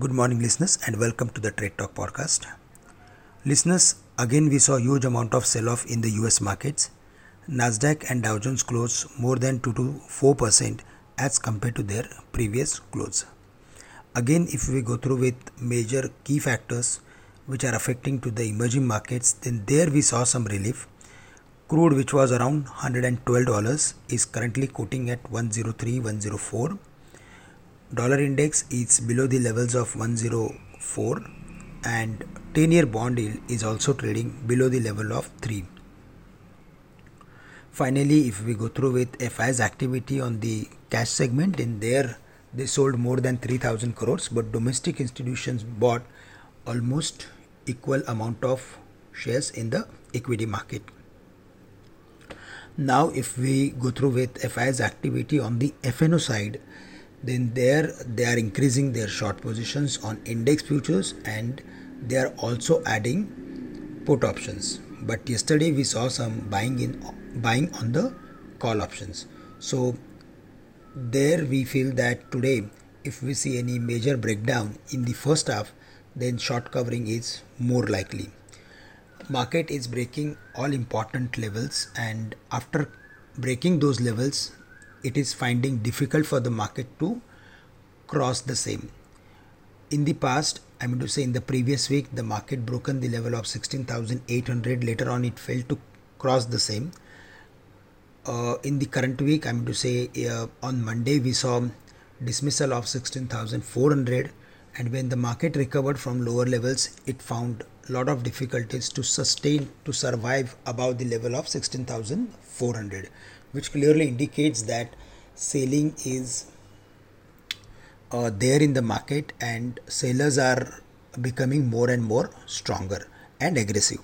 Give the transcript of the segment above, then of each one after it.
Good morning, listeners, and welcome to the Trade Talk podcast. Listeners, again we saw huge amount of sell-off in the US markets. Nasdaq and Dow Jones closed more than 2 to 4 percent as compared to their previous close. Again, if we go through with major key factors which are affecting to the emerging markets, then there we saw some relief. Crude, which was around $112, is currently quoting at 103, 104 dollar index is below the levels of 104 and 10 year bond yield is also trading below the level of 3 finally if we go through with FI's activity on the cash segment in there they sold more than 3000 crores but domestic institutions bought almost equal amount of shares in the equity market. Now if we go through with FI's activity on the FNO side then there they are increasing their short positions on index futures and they are also adding put options. But yesterday we saw some buying in buying on the call options. So there we feel that today if we see any major breakdown in the first half then short covering is more likely. Market is breaking all important levels and after breaking those levels it is finding difficult for the market to cross the same. In the past, I mean to say in the previous week, the market broken the level of 16,800. Later on, it failed to cross the same. Uh, in the current week, I mean to say uh, on Monday, we saw dismissal of 16,400. And when the market recovered from lower levels, it found lot of difficulties to sustain, to survive above the level of 16,400 which clearly indicates that selling is uh, there in the market and sellers are becoming more and more stronger and aggressive.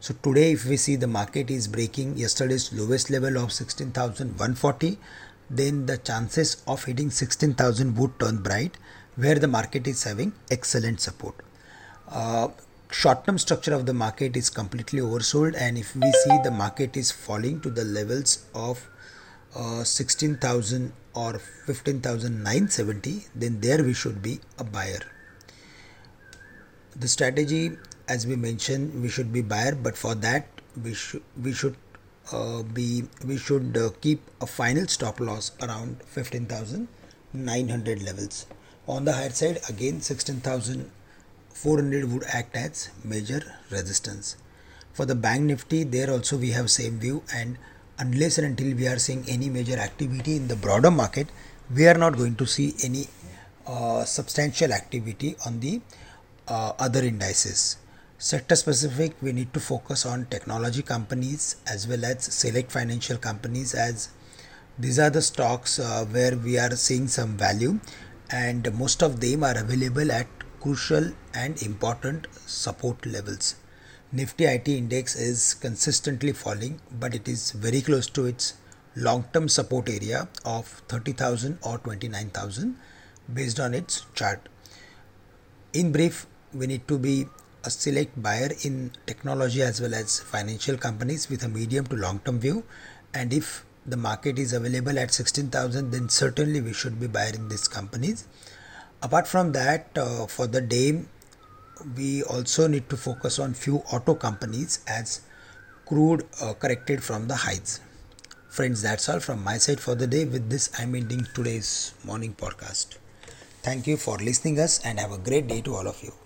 So today if we see the market is breaking yesterday's lowest level of 16,140 then the chances of hitting 16,000 would turn bright where the market is having excellent support. Uh, short term structure of the market is completely oversold and if we see the market is falling to the levels of uh, 16000 or 15970 then there we should be a buyer. The strategy as we mentioned we should be buyer but for that we should we should uh, be we should uh, keep a final stop loss around 15900 levels. On the higher side again 16000 400 would act as major resistance. For the bank nifty, there also we have same view and unless and until we are seeing any major activity in the broader market, we are not going to see any uh, substantial activity on the uh, other indices. Sector specific, we need to focus on technology companies as well as select financial companies as these are the stocks uh, where we are seeing some value and most of them are available at crucial and important support levels. Nifty IT index is consistently falling, but it is very close to its long term support area of 30,000 or 29,000 based on its chart. In brief, we need to be a select buyer in technology as well as financial companies with a medium to long term view. And if the market is available at 16,000, then certainly we should be buyer in these companies apart from that uh, for the day we also need to focus on few auto companies as crude uh, corrected from the heights. Friends that's all from my side for the day. With this i'm ending today's morning podcast. Thank you for listening us and have a great day to all of you